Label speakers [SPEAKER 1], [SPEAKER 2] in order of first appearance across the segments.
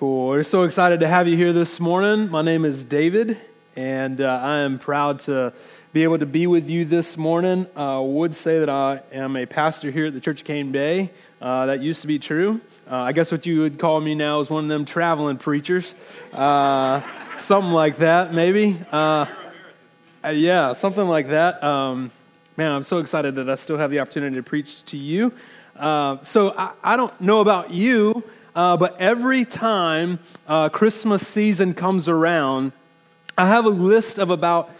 [SPEAKER 1] Cool. We're so excited to have you here this morning. My name is David, and uh, I am proud to be able to be with you this morning. I uh, would say that I am a pastor here at the Church of Cane Bay. Uh, that used to be true. Uh, I guess what you would call me now is one of them traveling preachers. Uh, something like that, maybe. Uh, yeah, something like that. Um, man, I'm so excited that I still have the opportunity to preach to you. so I, I don't know about you. Uh, but every time uh, Christmas season comes around, I have a list of about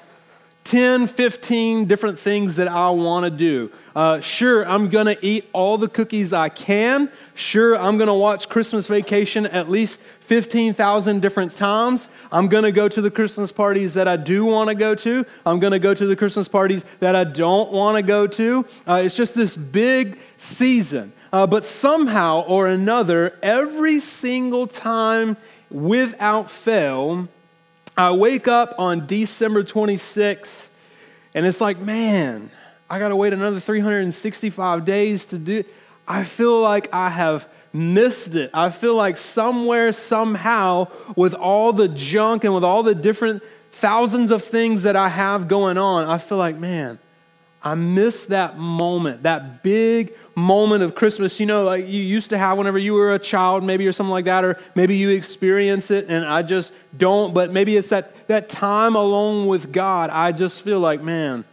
[SPEAKER 1] 10, 15 different things that I want to do. Uh, sure, I'm going to eat all the cookies I can. Sure, I'm going to watch Christmas Vacation at least 15,000 different times. I'm going to go to the Christmas parties that I do want to go to. I'm going to go to the Christmas parties that I don't want to go to. Uh, it's just this big season. Uh, but somehow or another, every single time without fail, I wake up on December 26th and it's like, man, I got to wait another 365 days to do. I feel like I have missed it. I feel like somewhere, somehow, with all the junk and with all the different thousands of things that I have going on, I feel like, man, I missed that moment, that big moment of Christmas, you know, like you used to have whenever you were a child, maybe, or something like that, or maybe you experience it and I just don't, but maybe it's that, that time alone with God. I just feel like, man,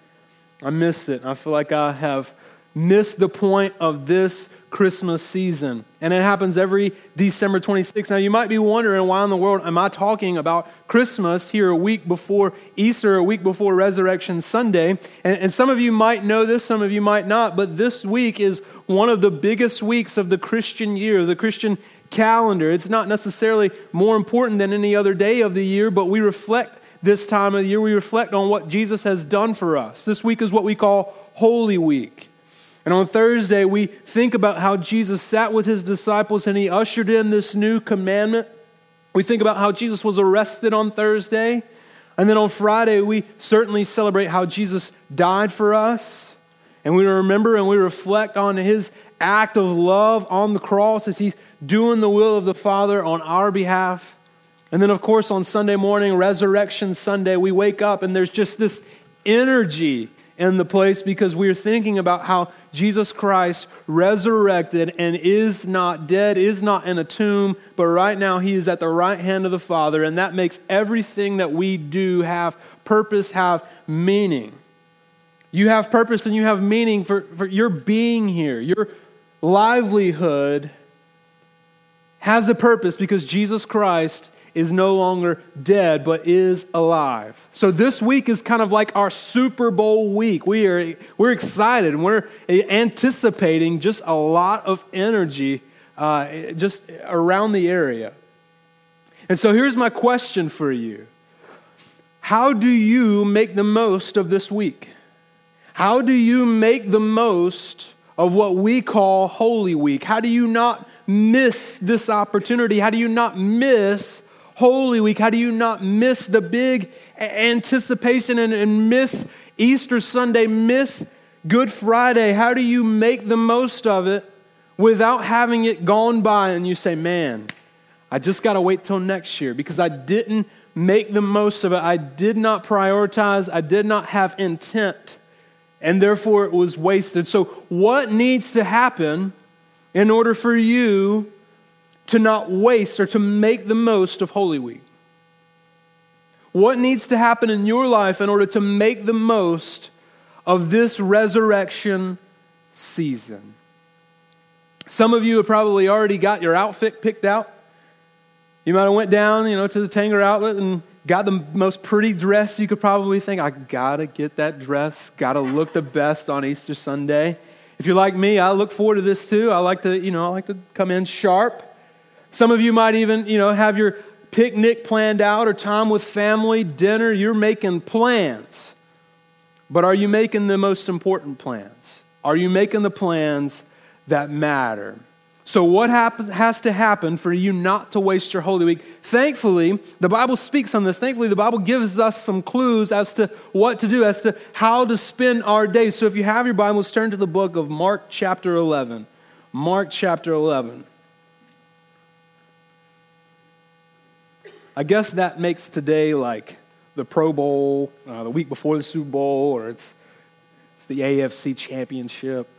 [SPEAKER 1] I missed it. I feel like I have missed the point of this Christmas season. And it happens every December 26th. Now, you might be wondering why in the world am I talking about Christmas here a week before Easter, a week before Resurrection Sunday? And, and some of you might know this, some of you might not, but this week is one of the biggest weeks of the Christian year, the Christian calendar. It's not necessarily more important than any other day of the year, but we reflect this time of the year, we reflect on what Jesus has done for us. This week is what we call Holy Week. And on Thursday, we think about how Jesus sat with his disciples and he ushered in this new commandment. We think about how Jesus was arrested on Thursday. And then on Friday, we certainly celebrate how Jesus died for us. And we remember and we reflect on his act of love on the cross as he's doing the will of the Father on our behalf. And then, of course, on Sunday morning, Resurrection Sunday, we wake up and there's just this energy in the place because we're thinking about how Jesus Christ resurrected and is not dead, is not in a tomb, but right now he is at the right hand of the Father, and that makes everything that we do have purpose, have meaning. You have purpose and you have meaning for, for your being here. Your livelihood has a purpose because Jesus Christ is no longer dead, but is alive. So this week is kind of like our Super Bowl week. We are we're excited and we're anticipating just a lot of energy uh, just around the area. And so here's my question for you: How do you make the most of this week? How do you make the most of what we call Holy Week? How do you not miss this opportunity? How do you not miss Holy Week? How do you not miss the big anticipation and, and miss Easter Sunday, miss Good Friday? How do you make the most of it without having it gone by and you say, man, I just got to wait till next year because I didn't make the most of it. I did not prioritize, I did not have intent, and therefore it was wasted. So, what needs to happen in order for you to not waste or to make the most of Holy Week? What needs to happen in your life in order to make the most of this resurrection season? Some of you have probably already got your outfit picked out. You might have went down, you know, to the Tanger outlet and got the most pretty dress you could probably think. I gotta get that dress, gotta look the best on Easter Sunday. If you're like me, I look forward to this too. I like to, you know, I like to come in sharp. Some of you might even, you know, have your picnic planned out or time with family, dinner. You're making plans. But are you making the most important plans? Are you making the plans that matter? So, what happens, has to happen for you not to waste your Holy Week? Thankfully, the Bible speaks on this. Thankfully, the Bible gives us some clues as to what to do, as to how to spend our days. So, if you have your Bibles, turn to the book of Mark, chapter 11. Mark, chapter 11. I guess that makes today like the Pro Bowl, uh, the week before the Super Bowl, or it's, it's the AFC Championship.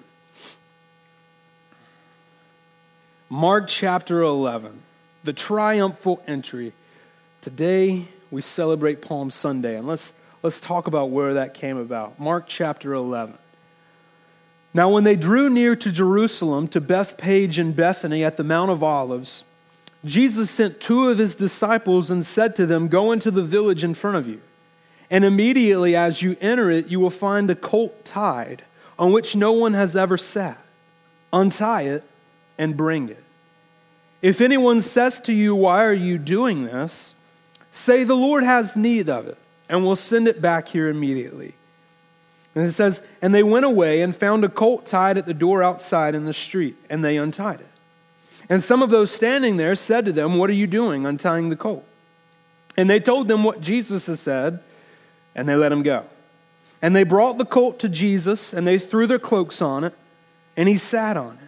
[SPEAKER 1] Mark chapter 11, the triumphal entry. Today we celebrate Palm Sunday, and let's, let's talk about where that came about. Mark chapter 11. Now, when they drew near to Jerusalem, to Bethphage and Bethany at the Mount of Olives, Jesus sent two of his disciples and said to them, Go into the village in front of you. And immediately as you enter it, you will find a colt tied on which no one has ever sat. Untie it and bring it. If anyone says to you, Why are you doing this? say, The Lord has need of it, and we'll send it back here immediately. And it says, And they went away and found a colt tied at the door outside in the street, and they untied it. And some of those standing there said to them, What are you doing untying the colt? And they told them what Jesus had said, and they let him go. And they brought the colt to Jesus, and they threw their cloaks on it, and he sat on it.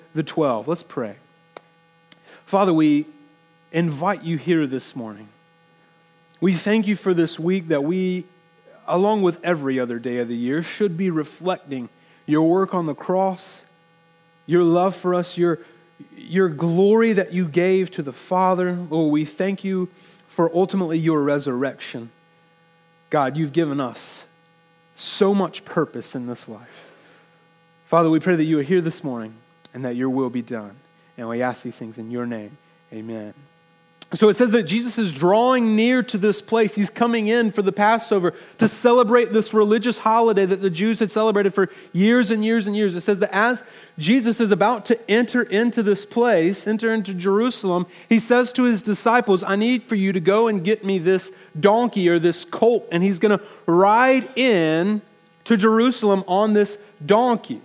[SPEAKER 1] the twelve. Let's pray. Father, we invite you here this morning. We thank you for this week that we, along with every other day of the year, should be reflecting your work on the cross, your love for us, your, your glory that you gave to the Father. Lord, we thank you for ultimately your resurrection. God, you've given us so much purpose in this life. Father, we pray that you are here this morning and that your will be done. And we ask these things in your name. Amen. So it says that Jesus is drawing near to this place. He's coming in for the Passover to celebrate this religious holiday that the Jews had celebrated for years and years and years. It says that as Jesus is about to enter into this place, enter into Jerusalem, he says to his disciples, I need for you to go and get me this donkey or this colt. And he's going to ride in to Jerusalem on this donkey.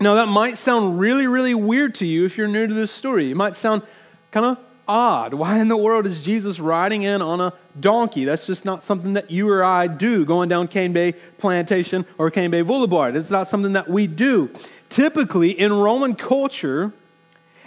[SPEAKER 1] Now, that might sound really, really weird to you if you're new to this story. It might sound kind of odd. Why in the world is Jesus riding in on a donkey? That's just not something that you or I do going down Cane Bay Plantation or Cane Bay Boulevard. It's not something that we do. Typically, in Roman culture,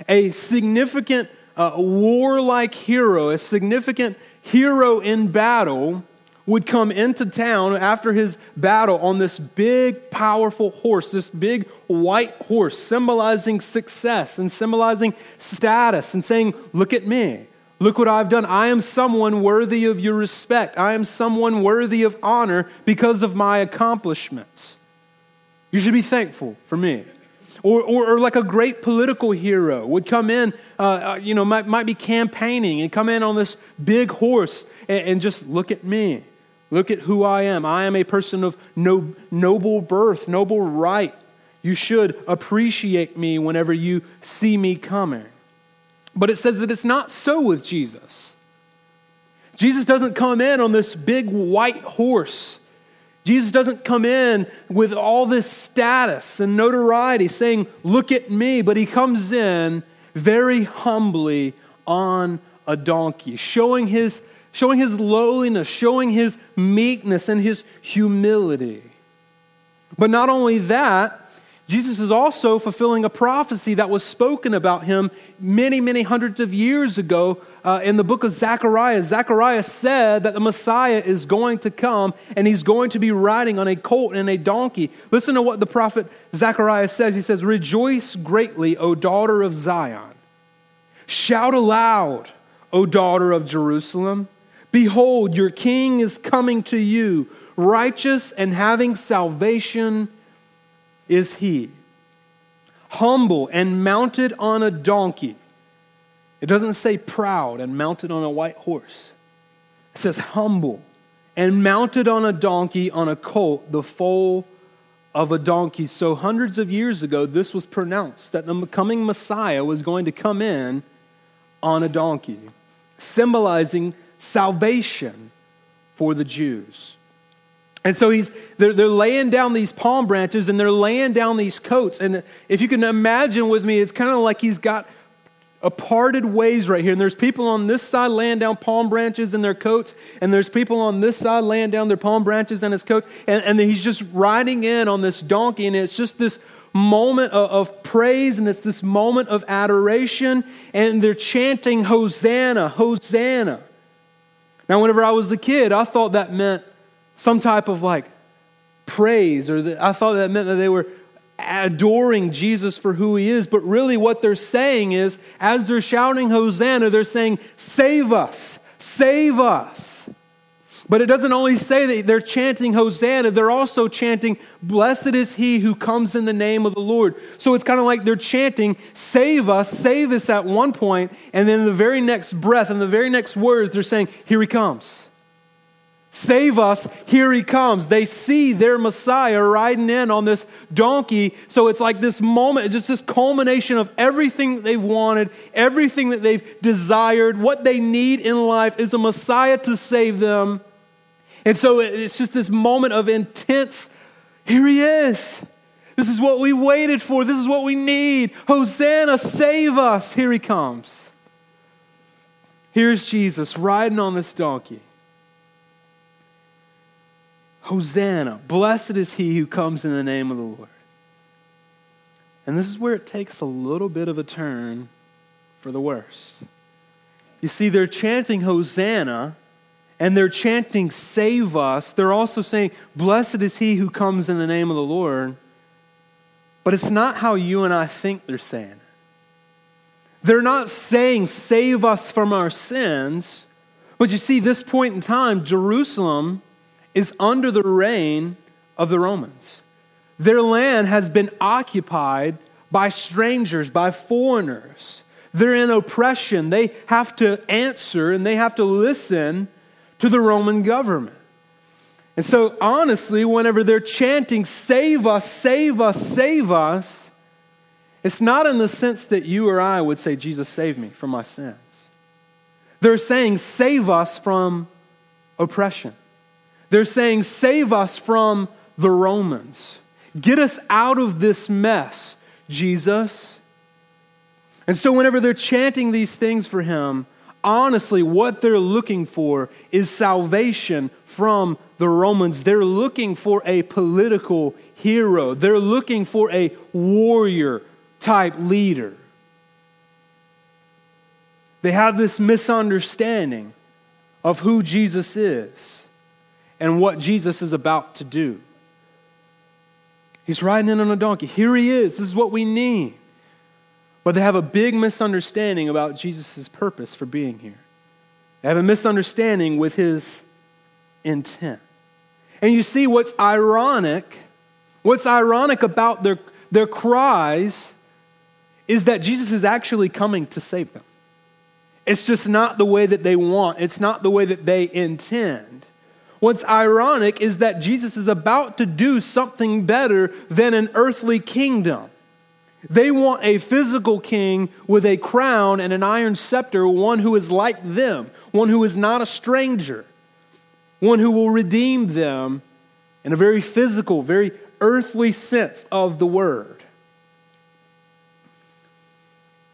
[SPEAKER 1] a significant uh, warlike hero, a significant hero in battle, would come into town after his battle on this big, powerful horse, this big white horse, symbolizing success and symbolizing status and saying, Look at me. Look what I've done. I am someone worthy of your respect. I am someone worthy of honor because of my accomplishments. You should be thankful for me. Or, or, or like a great political hero would come in, uh, uh, you know, might, might be campaigning and come in on this big horse and, and just look at me. Look at who I am. I am a person of no, noble birth, noble right. You should appreciate me whenever you see me coming. But it says that it's not so with Jesus. Jesus doesn't come in on this big white horse. Jesus doesn't come in with all this status and notoriety saying, Look at me. But he comes in very humbly on a donkey, showing his showing his lowliness, showing his meekness and his humility. But not only that, Jesus is also fulfilling a prophecy that was spoken about him many, many hundreds of years ago uh, in the book of Zechariah. Zechariah said that the Messiah is going to come and he's going to be riding on a colt and a donkey. Listen to what the prophet Zechariah says. He says, Rejoice greatly, O daughter of Zion. Shout aloud, O daughter of Jerusalem. Behold, your king is coming to you. Righteous and having salvation is he. Humble and mounted on a donkey. It doesn't say proud and mounted on a white horse. It says humble and mounted on a donkey on a colt, the foal of a donkey. So, hundreds of years ago, this was pronounced that the coming Messiah was going to come in on a donkey. symbolizing salvation for the Jews. And so he's, they're, they're laying down these palm branches and they're laying down these coats. And if you can imagine with me, it's kind of like he's got a parted ways right here. And there's people on this side laying down palm branches in their coats, and there's people on this side laying down their palm branches in his coats. And, and he's just riding in on this donkey, and it's just this moment of, of praise, and it's this moment of adoration. And they're chanting, Hosanna, Hosanna. Now, whenever I was a kid, I thought that meant some type of like praise, or that I thought that meant that they were adoring Jesus for who he is. But really, what they're saying is, as they're shouting Hosanna, they're saying, Save us, save us. But it doesn't only say that they're chanting Hosanna, they're also chanting, Blessed is he who comes in the name of the Lord. So it's kind of like they're chanting, Save us, save us at one point, and then the very next breath, and the very next words, they're saying, Here he comes. Save us, here he comes. They see their Messiah riding in on this donkey. So it's like this moment, just this culmination of everything they've wanted, everything that they've desired. What they need in life is a Messiah to save them. And so it's just this moment of intense, here he is. This is what we waited for. This is what we need. Hosanna, save us. Here he comes. Here's Jesus riding on this donkey. Hosanna, blessed is he who comes in the name of the Lord. And this is where it takes a little bit of a turn for the worse. You see, they're chanting Hosanna and they're chanting Save us. They're also saying, Blessed is he who comes in the name of the Lord. But it's not how you and I think they're saying it. They're not saying, Save us from our sins. But you see, this point in time, Jerusalem is under the reign of the Romans. Their land has been occupied by strangers, by foreigners. They're in oppression. They have to answer and they have to listen to the Roman government. And so, honestly, whenever they're chanting, Save us, save us, save us, it's not in the sense that you or I would say, Jesus, save me from my sins. They're saying, Save us from oppression. They're saying, Save us from the Romans. Get us out of this mess, Jesus. And so, whenever they're chanting these things for him, honestly, what they're looking for is salvation from the Romans. They're looking for a political hero, they're looking for a warrior type leader. They have this misunderstanding of who Jesus is and what Jesus is about to do. He's riding in on a donkey. Here he is. This is what we need. But they have a big misunderstanding about Jesus' purpose for being here. They have a misunderstanding with his intent. And you see what's ironic, what's ironic about their, their cries is that Jesus is actually coming to save them. It's just not the way that they want, it's not the way that they intend. What's ironic is that Jesus is about to do something better than an earthly kingdom. They want a physical king with a crown and an iron scepter, one who is like them, one who is not a stranger, one who will redeem them in a very physical, very earthly sense of the word.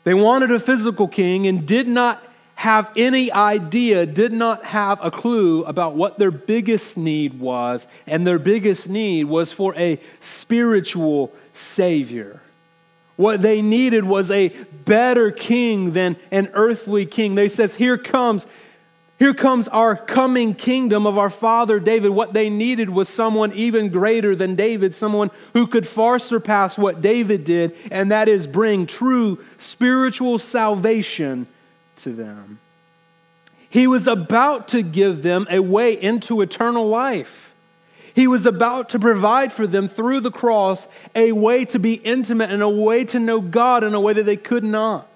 [SPEAKER 1] They wanted a physical king and did not have any idea, did not have a clue about what their biggest need was. And their biggest need was for a spiritual Savior. What they needed was a better king than an earthly king. They says, Here comes, here comes our coming kingdom of our father David. What they needed was someone even greater than David, someone who could far surpass what David did, and that is bring true spiritual salvation to them. He was about to give them a way into eternal life. He was about to provide for them through the cross a way to be intimate and a way to know God in a way that they could not.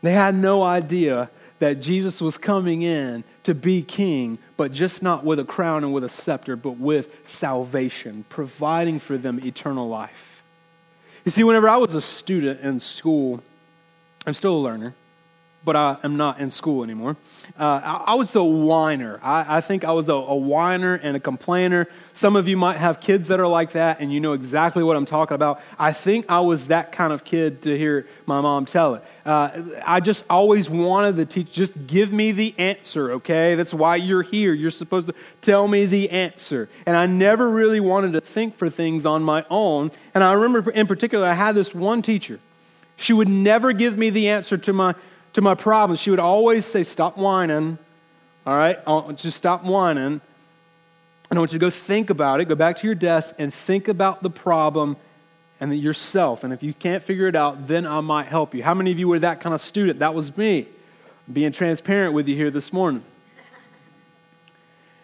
[SPEAKER 1] They had no idea that Jesus was coming in to be king, but just not with a crown and with a scepter, but with salvation, providing for them eternal life. You see, whenever I was a student in school, I'm still a learner but I am not in school anymore. Uh, I, I, was a whiner. I, I think I was a, a, whiner and a complainer. Some of you might have kids that are like that, and you know exactly what I'm talking about. I think I was that kind of kid to hear my mom tell it. Uh, I just always wanted the teacher, just give me the answer, okay? That's why you're here. You're supposed to tell me the answer. And I never really wanted to think for things on my own. And I remember in particular, I had this one teacher. She would never give me the answer to my to my problems, she would always say, Stop whining. All right? Oh, just stop whining. And I want you to go think about it. Go back to your desk and think about the problem and yourself. And if you can't figure it out, then I might help you. How many of you were that kind of student? That was me. being transparent with you here this morning.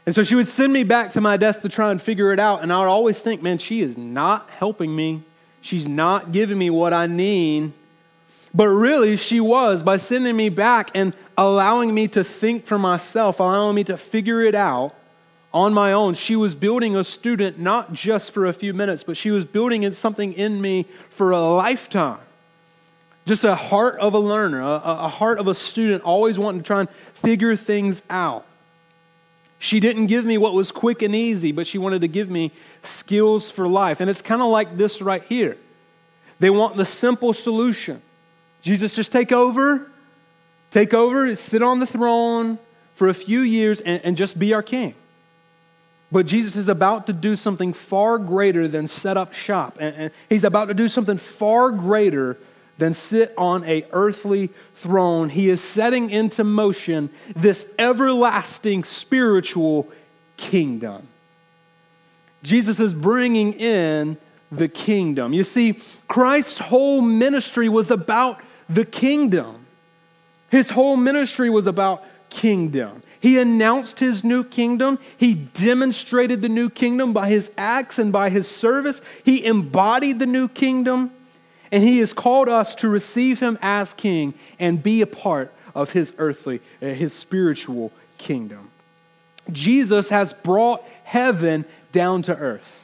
[SPEAKER 1] And so she would send me back to my desk to try and figure it out. And I would always think, man, she is not helping me. She's not giving me what I need. But really, she was by sending me back and allowing me to think for myself, allowing me to figure it out on my own. She was building a student not just for a few minutes, but she was building something in me for a lifetime. Just a heart of a learner, a, a heart of a student, always wanting to try and figure things out. She didn't give me what was quick and easy, but she wanted to give me skills for life. And it's kind of like this right here. They want the simple solution. Jesus, just take over, take over, sit on the throne for a few years, and, and just be our king. But Jesus is about to do something far greater than set up shop. And, and, he's about to do something far greater than sit on a earthly throne. He is setting into motion this everlasting spiritual kingdom. Jesus is bringing in the kingdom. You see, Christ's whole ministry was about the kingdom. His whole ministry was about kingdom. He announced his new kingdom. He demonstrated the new kingdom by his acts and by his service. He embodied the new kingdom. And he has called us to receive him as king and be a part of his earthly, uh, his spiritual kingdom. Jesus has brought heaven down to earth.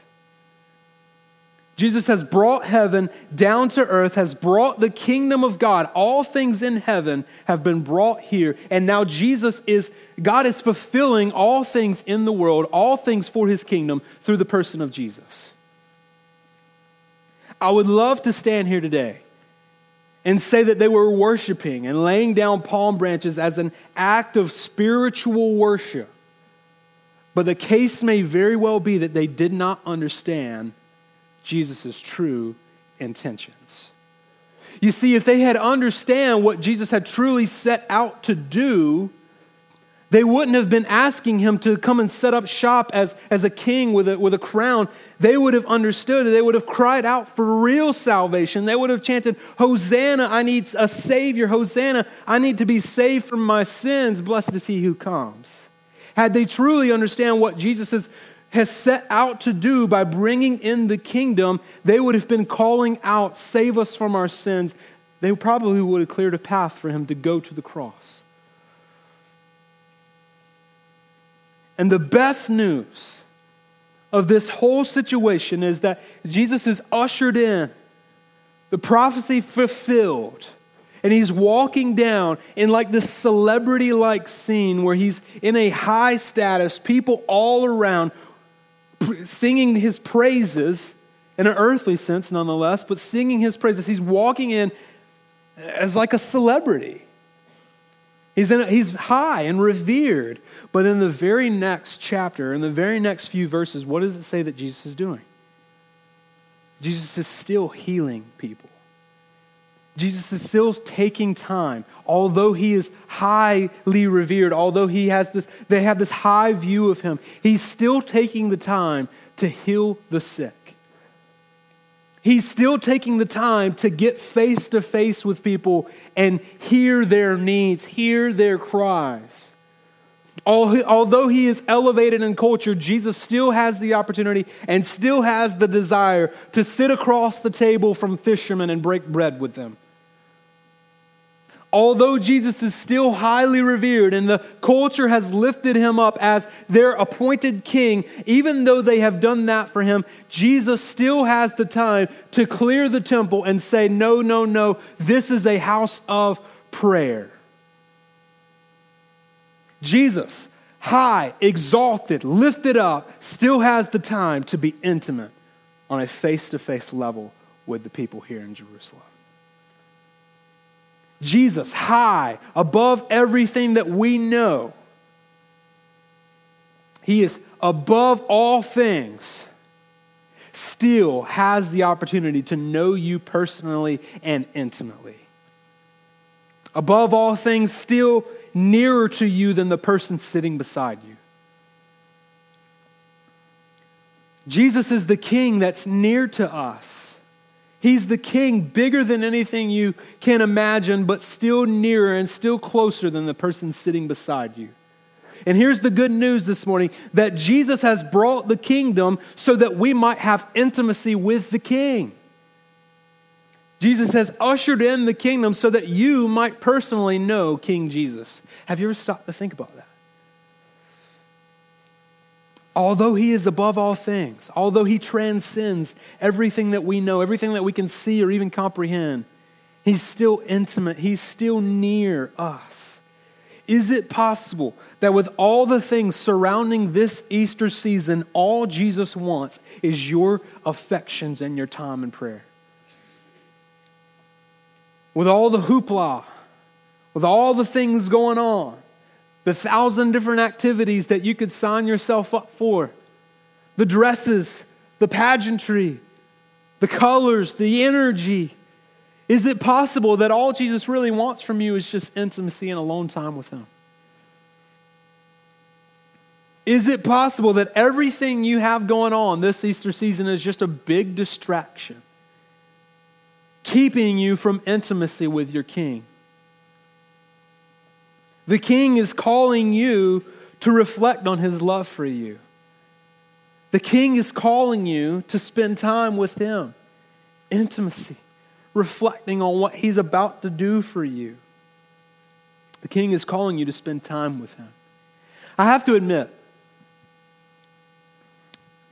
[SPEAKER 1] Jesus has brought heaven down to earth, has brought the kingdom of God. All things in heaven have been brought here. And now Jesus is, God is fulfilling all things in the world, all things for his kingdom through the person of Jesus. I would love to stand here today and say that they were worshiping and laying down palm branches as an act of spiritual worship. But the case may very well be that they did not understand Jesus' true intentions. You see, if they had understand what Jesus had truly set out to do, they wouldn't have been asking him to come and set up shop as, as a king with a, with a crown. They would have understood. They would have cried out for real salvation. They would have chanted, Hosanna, I need a Savior. Hosanna, I need to be saved from my sins. Blessed is he who comes. Had they truly understand what Jesus has set out to do by bringing in the kingdom, they would have been calling out, Save us from our sins. They probably would have cleared a path for him to go to the cross. And the best news of this whole situation is that Jesus is ushered in, the prophecy fulfilled. And he's walking down in like this celebrity like scene where he's in a high status, people all around singing his praises in an earthly sense, nonetheless, but singing his praises. He's walking in as like a celebrity. He's, in, he's high and revered. But in the very next chapter, in the very next few verses, what does it say that Jesus is doing? Jesus is still healing people. Jesus is still taking time, although he is highly revered, although he has this, they have this high view of him, he's still taking the time to heal the sick. He's still taking the time to get face to face with people and hear their needs, hear their cries. Although he is elevated in culture, Jesus still has the opportunity and still has the desire to sit across the table from fishermen and break bread with them although Jesus is still highly revered and the culture has lifted him up as their appointed king, even though they have done that for him, Jesus still has the time to clear the temple and say, No, no, no, this is a house of prayer. Jesus, high, exalted, lifted up, still has the time to be intimate on a face to face level with the people here in Jerusalem. Jesus, high, above everything that we know. He is above all things, still has the opportunity to know you personally and intimately. Above all things, still nearer to you than the person sitting beside you. Jesus is the king that's near to us. He's the king bigger than anything you can imagine, but still nearer and still closer than the person sitting beside you. And here's the good news this morning that Jesus has brought the kingdom so that we might have intimacy with the king. Jesus has ushered in the kingdom so that you might personally know King Jesus. Have you ever stopped to think about that? Although he is above all things, although he transcends everything that we know, everything that we can see or even comprehend, he's still intimate, he's still near us. Is it possible that with all the things surrounding this Easter season, all Jesus wants is your affections and your time in prayer? With all the hoopla, with all the things going on, the thousand different activities that you could sign yourself up for, the dresses, the pageantry, the colors, the energy. Is it possible that all Jesus really wants from you is just intimacy and alone time with Him? Is it possible that everything you have going on this Easter season is just a big distraction, keeping you from intimacy with your King? The king is calling you to reflect on his love for you. The king is calling you to spend time with him, intimacy, reflecting on what he's about to do for you. The king is calling you to spend time with him. I have to admit,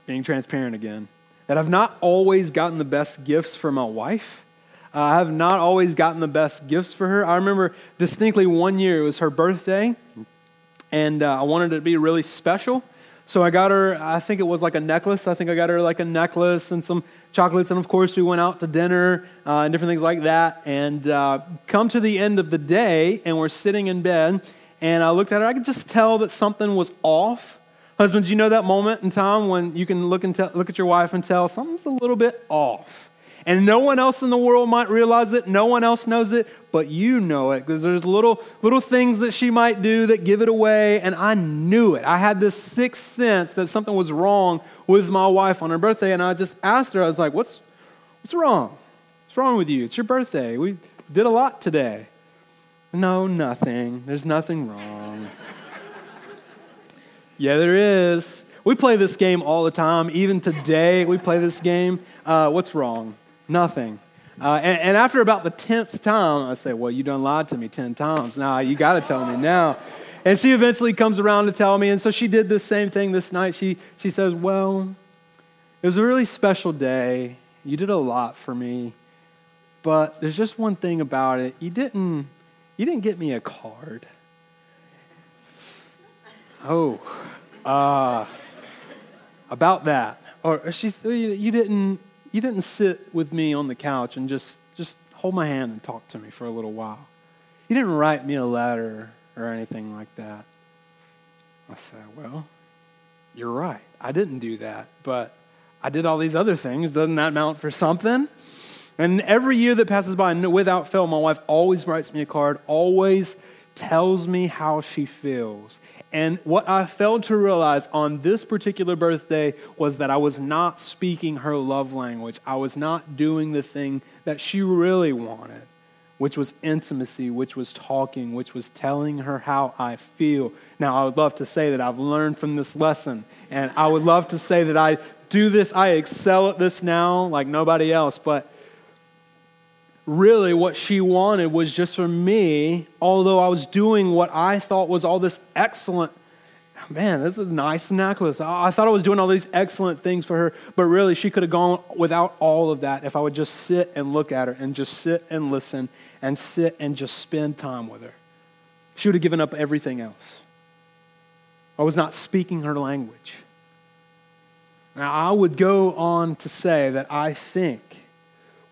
[SPEAKER 1] being transparent again, that I've not always gotten the best gifts for my wife. Uh, I have not always gotten the best gifts for her. I remember distinctly one year, it was her birthday, and uh, I wanted it to be really special. So I got her, I think it was like a necklace. I think I got her like a necklace and some chocolates. And of course, we went out to dinner uh, and different things like that. And uh, come to the end of the day, and we're sitting in bed. And I looked at her. I could just tell that something was off. Husbands, you know that moment in time when you can look, and te- look at your wife and tell something's a little bit off. And no one else in the world might realize it. No one else knows it, but you know it because there's little, little things that she might do that give it away. And I knew it. I had this sixth sense that something was wrong with my wife on her birthday. And I just asked her, I was like, what's, what's wrong? What's wrong with you? It's your birthday. We did a lot today. No, nothing. There's nothing wrong. yeah, there is. We play this game all the time. Even today, we play this game. Uh, what's wrong? Nothing. Uh, and, and, after about the tenth time, I say, Well, you done lied to me ten times. Now you got to tell me now. And she eventually comes around to tell me. And so she did the same thing this night. She, she says, Well, it was a really special day. You did a lot for me. But there's just one thing about it. You didn't, you didn't get me a card. Oh, uh, about that. Or she, you didn't, you didn't sit with me on the couch and just, just hold my hand and talk to me for a little while. You didn't write me a letter or anything like that. I said, Well, you're right. I didn't do that, but I did all these other things. Doesn't that mount for something? And every year that passes by, without fail, my wife always writes me a card, always tells me how she feels. And what I failed to realize on this particular birthday was that I was not speaking her love language. I was not doing the thing that she really wanted, which was intimacy, which was talking, which was telling her how I feel. Now, I would love to say that I've learned from this lesson, and I would love to say that I do this, I excel at this now like nobody else, but really what she wanted was just for me, although I was doing what I thought was all this excellent. Man, this is a nice necklace. I thought I was doing all these excellent things for her, but really she could have gone without all of that if I would just sit and look at her and just sit and listen and sit and just spend time with her. She would have given up everything else. I was not speaking her language. Now, I would go on to say that I think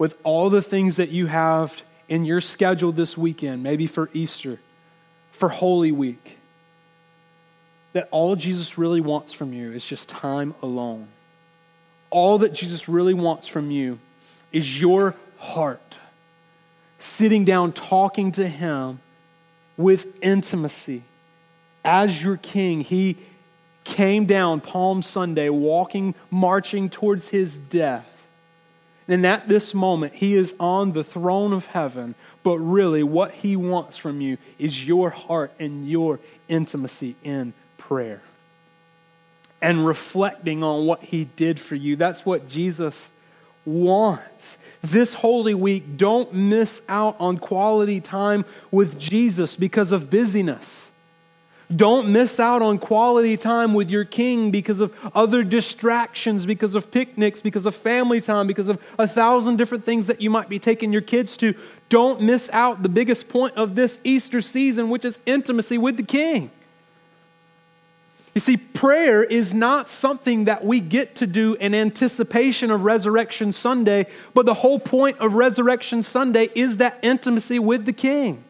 [SPEAKER 1] with all the things that you have in your schedule this weekend, maybe for Easter, for Holy Week, that all Jesus really wants from you is just time alone. All that Jesus really wants from you is your heart, sitting down, talking to Him with intimacy. As your King, He came down Palm Sunday, walking, marching towards His death. And at this moment, He is on the throne of heaven, but really, what He wants from you is your heart and your intimacy in prayer and reflecting on what he did for you. That's what Jesus wants. This Holy Week, don't miss out on quality time with Jesus because of busyness. Don't miss out on quality time with your king because of other distractions, because of picnics, because of family time, because of a thousand different things that you might be taking your kids to. Don't miss out the biggest point of this Easter season, which is intimacy with the king. You see, prayer is not something that we get to do in anticipation of Resurrection Sunday, but the whole point of Resurrection Sunday is that intimacy with the King.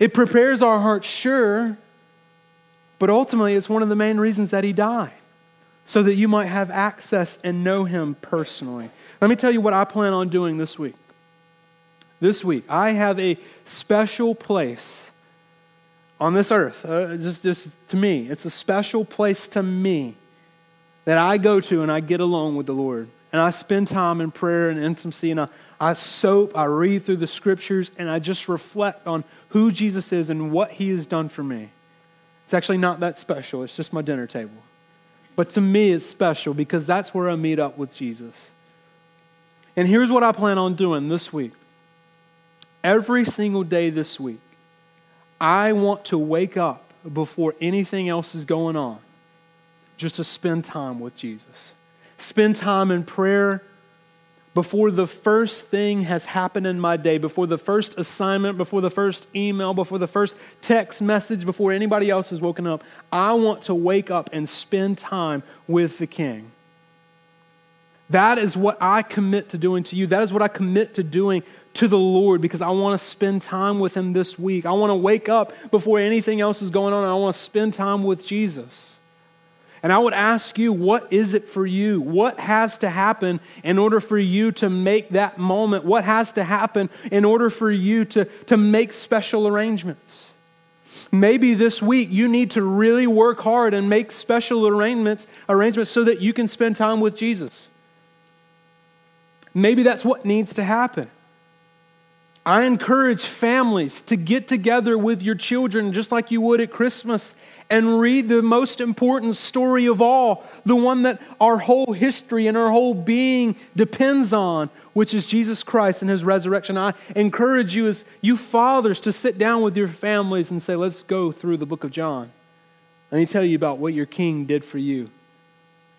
[SPEAKER 1] It prepares our hearts, sure, but ultimately it's one of the main reasons that He died, so that you might have access and know Him personally. Let me tell you what I plan on doing this week. This week, I have a special place on this earth. Uh, just, just to me, it's a special place to me that I go to and I get alone with the Lord. And I spend time in prayer and intimacy, and I, I soap, I read through the scriptures, and I just reflect on who Jesus is and what he has done for me. It's actually not that special, it's just my dinner table. But to me, it's special because that's where I meet up with Jesus. And here's what I plan on doing this week. Every single day this week, I want to wake up before anything else is going on just to spend time with Jesus. Spend time in prayer before the first thing has happened in my day, before the first assignment, before the first email, before the first text message, before anybody else has woken up. I want to wake up and spend time with the King. That is what I commit to doing to you. That is what I commit to doing to the Lord because I want to spend time with Him this week. I want to wake up before anything else is going on I want to spend time with Jesus. And I would ask you, what is it for you? What has to happen in order for you to make that moment? What has to happen in order for you to, to make special arrangements? Maybe this week you need to really work hard and make special arrangements, arrangements so that you can spend time with Jesus. Maybe that's what needs to happen. I encourage families to get together with your children just like you would at Christmas and read the most important story of all, the one that our whole history and our whole being depends on, which is Jesus Christ and his resurrection. I encourage you as you fathers to sit down with your families and say, let's go through the book of John. Let me tell you about what your king did for you.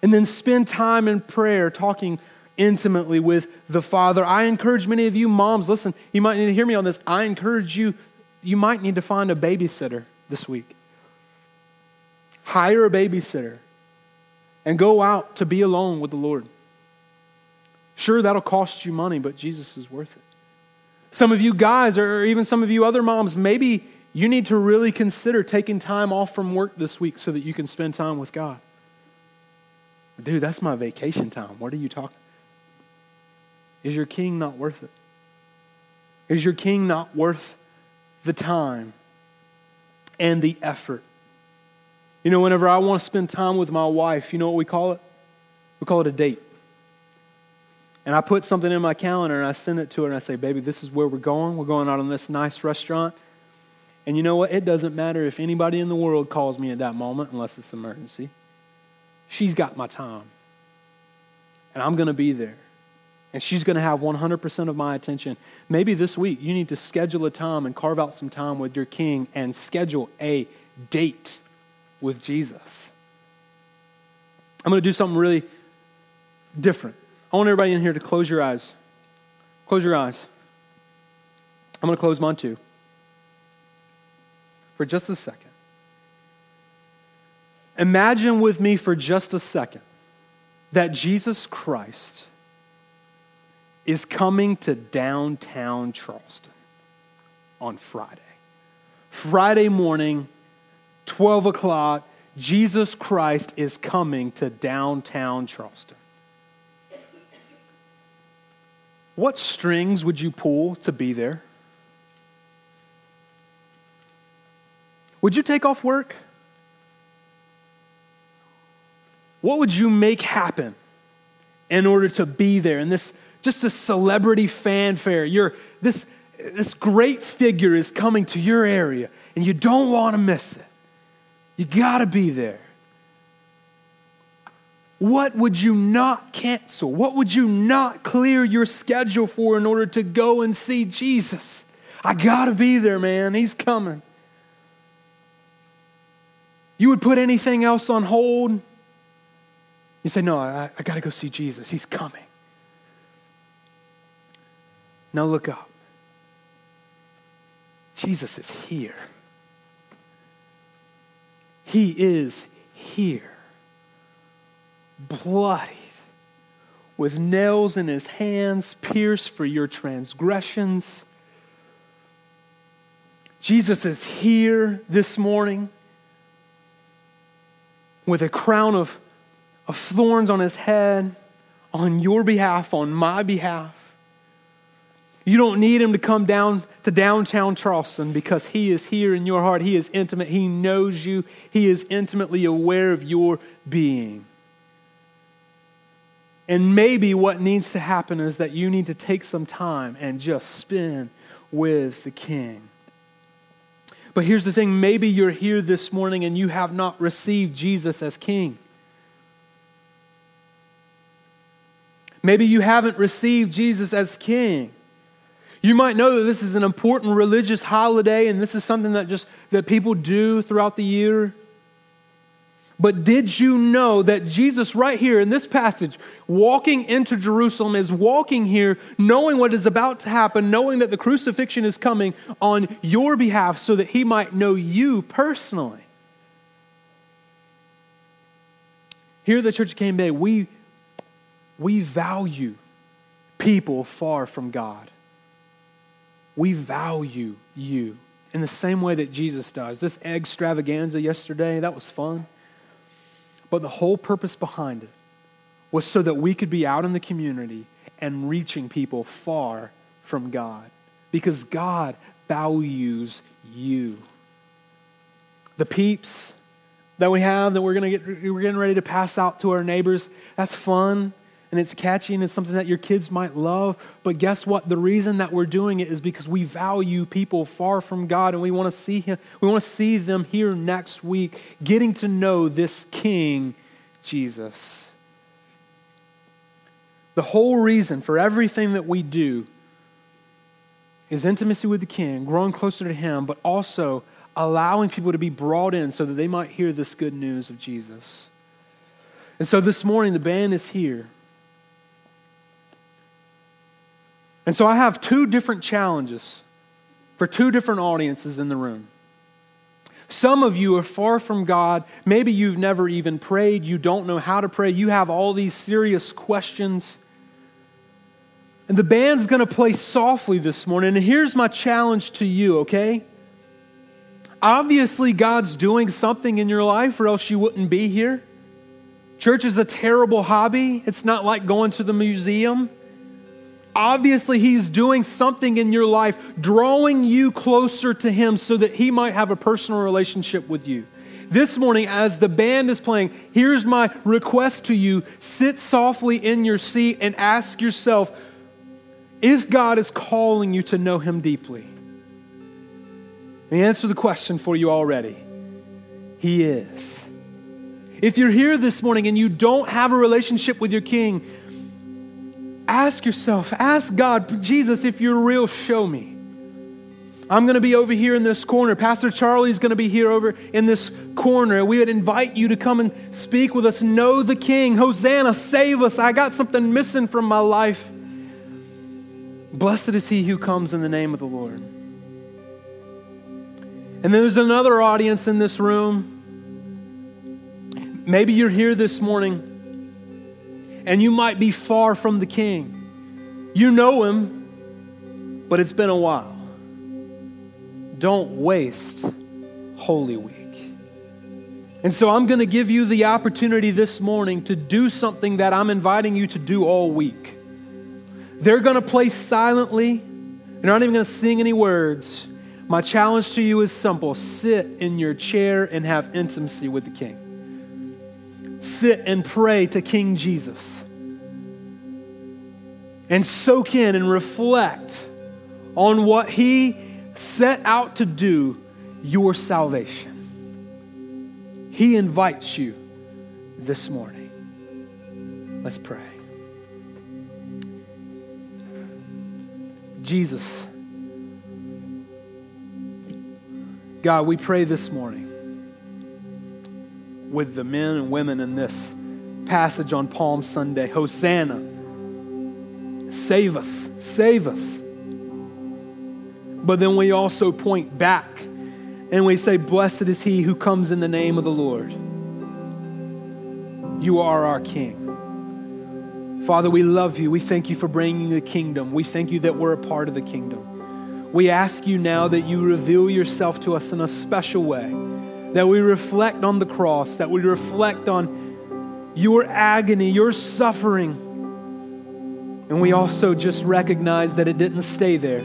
[SPEAKER 1] And then spend time in prayer talking intimately with the Father. I encourage many of you moms, listen, you might need to hear me on this. I encourage you, you might need to find a babysitter this week. Hire a babysitter and go out to be alone with the Lord. Sure, that'll cost you money, but Jesus is worth it. Some of you guys, or even some of you other moms, maybe you need to really consider taking time off from work this week so that you can spend time with God. Dude, that's my vacation time. What are you talking? Is your king not worth it? Is your king not worth the time and the effort? You know, whenever I want to spend time with my wife, you know what we call it? We call it a date. And I put something in my calendar and I send it to her and I say, Baby, this is where we're going. We're going out on this nice restaurant. And you know what? It doesn't matter if anybody in the world calls me at that moment unless it's emergency. She's got my time. And I'm going to be there and she's going to have 100% of my attention. Maybe this week you need to schedule a time and carve out some time with your king and schedule a date with Jesus. I'm going to do something really different. I want everybody in here to close your eyes. Close your eyes. I'm going to close mine too. For just a second. Imagine with me for just a second that Jesus Christ is coming to downtown Charleston on Friday. Friday morning, 12 o'clock, Jesus Christ is coming to downtown Charleston. What strings would you pull to be there? Would you take off work? What would you make happen in order to be there? And this just a celebrity fanfare. You're this this great figure is coming to your area, and you don't want to miss it. You got to be there. What would you not cancel? What would you not clear your schedule for in order to go and see Jesus? I got to be there, man. He's coming. You would put anything else on hold? You say, No, I, I got to go see Jesus. He's coming. Now look up. Jesus is here. He is here. Bloodied, with nails in his hands, pierced for your transgressions. Jesus is here this morning with a crown of, of thorns on his head on your behalf, on my behalf. You don't need him to come down to downtown Charleston because he is here in your heart. He is intimate. He knows you. He is intimately aware of your being. And maybe what needs to happen is that you need to take some time and just spend with the King. But here's the thing maybe you're here this morning and you have not received Jesus as King. Maybe you haven't received Jesus as King. You might know that this is an important religious holiday and this is something that just that people do throughout the year. But did you know that Jesus, right here in this passage, walking into Jerusalem, is walking here knowing what is about to happen, knowing that the crucifixion is coming on your behalf so that he might know you personally? Here at the Church of Cane Bay, we, we value people far from God. We value you in the same way that Jesus does. This extravaganza yesterday, that was fun. But the whole purpose behind it was so that we could be out in the community and reaching people far from God. Because God values you. The peeps that we have that we're gonna get we're getting ready to pass out to our neighbors, that's fun and it's catchy and it's something that your kids might love. But guess what? The reason that we're doing it is because we value people far from God and we want to see him, we want to see them here next week, getting to know this King, Jesus. The whole reason for everything that we do is intimacy with the King, growing closer to Him, but also allowing people to be brought in so that they might hear this good news of Jesus. And so this morning, the band is here. And so I have two different challenges for two different audiences in the room. Some of you are far from God. Maybe you've never even prayed. You don't know how to pray. You have all these serious questions. And the band's going to play softly this morning. And here's my challenge to you, okay? Obviously, God's doing something in your life, or else you wouldn't be here. Church is a terrible hobby. It's not like going to the museum. Obviously, He's doing something in your life, drawing you closer to Him so that He might have a personal relationship with you. This morning, as the band is playing, here's my request to you sit softly in your seat and ask yourself if God is calling you to know Him deeply. The answer the question for you already He is. If you're here this morning and you don't have a relationship with your King, ask yourself, ask God, Jesus, if you're real, show me. I'm going to be over here in this corner. Pastor Charlie's going to be here over in this corner. We would invite you to come and speak with us. Know the King. Hosanna, save us. I got something missing from my life. Blessed is he who comes in the name of the Lord. And then there's another audience in this room. Maybe you're here this morning and you might be far from the King. You know him, but it's been a while. Don't waste Holy Week. And so I'm going to give you the opportunity this morning to do something that I'm inviting you to do all week. They're going to play silently, and they're not even going to sing any words. My challenge to you is simple sit in your chair and have intimacy with the King. Sit and pray to King Jesus. And soak in and reflect on what he set out to do, your salvation. He invites you this morning. Let's pray. Jesus, God, we pray this morning with the men and women in this passage on Palm Sunday Hosanna, save us, save us. But then we also point back and we say, Blessed is he who comes in the name of the Lord. You are our King. Father, we love you. We thank you for bringing the kingdom. We thank you that we're a part of the kingdom. We ask you now that you reveal yourself to us in a special way, that we reflect on the cross, that we reflect on your agony, your suffering. And we also just recognize that it didn't stay there.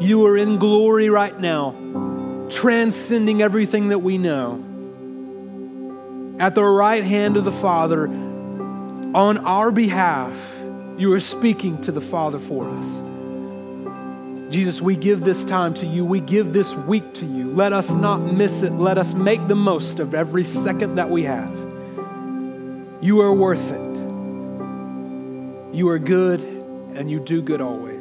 [SPEAKER 1] You are in glory right now transcending everything that we know. At the right hand of the Father, on our behalf, you are speaking to the Father for us. Jesus, we give this time to you. We give this week to you. Let us not miss it. Let us make the most of every second that we have. You are worth it. You are good, and you do good always.